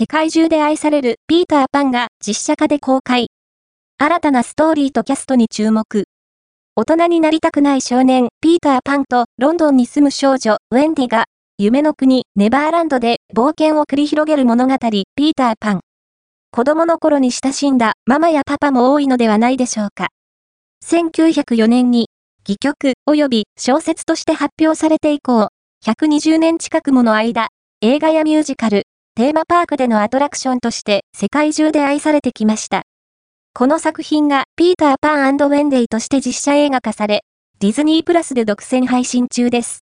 世界中で愛されるピーターパンが実写化で公開。新たなストーリーとキャストに注目。大人になりたくない少年、ピーターパンとロンドンに住む少女、ウェンディが、夢の国、ネバーランドで冒険を繰り広げる物語、ピーターパン。子供の頃に親しんだママやパパも多いのではないでしょうか。1904年に、戯曲及び小説として発表されて以降、120年近くもの間、映画やミュージカル、テーマパークでのアトラクションとして世界中で愛されてきました。この作品がピーターパンウェンデイとして実写映画化され、ディズニープラスで独占配信中です。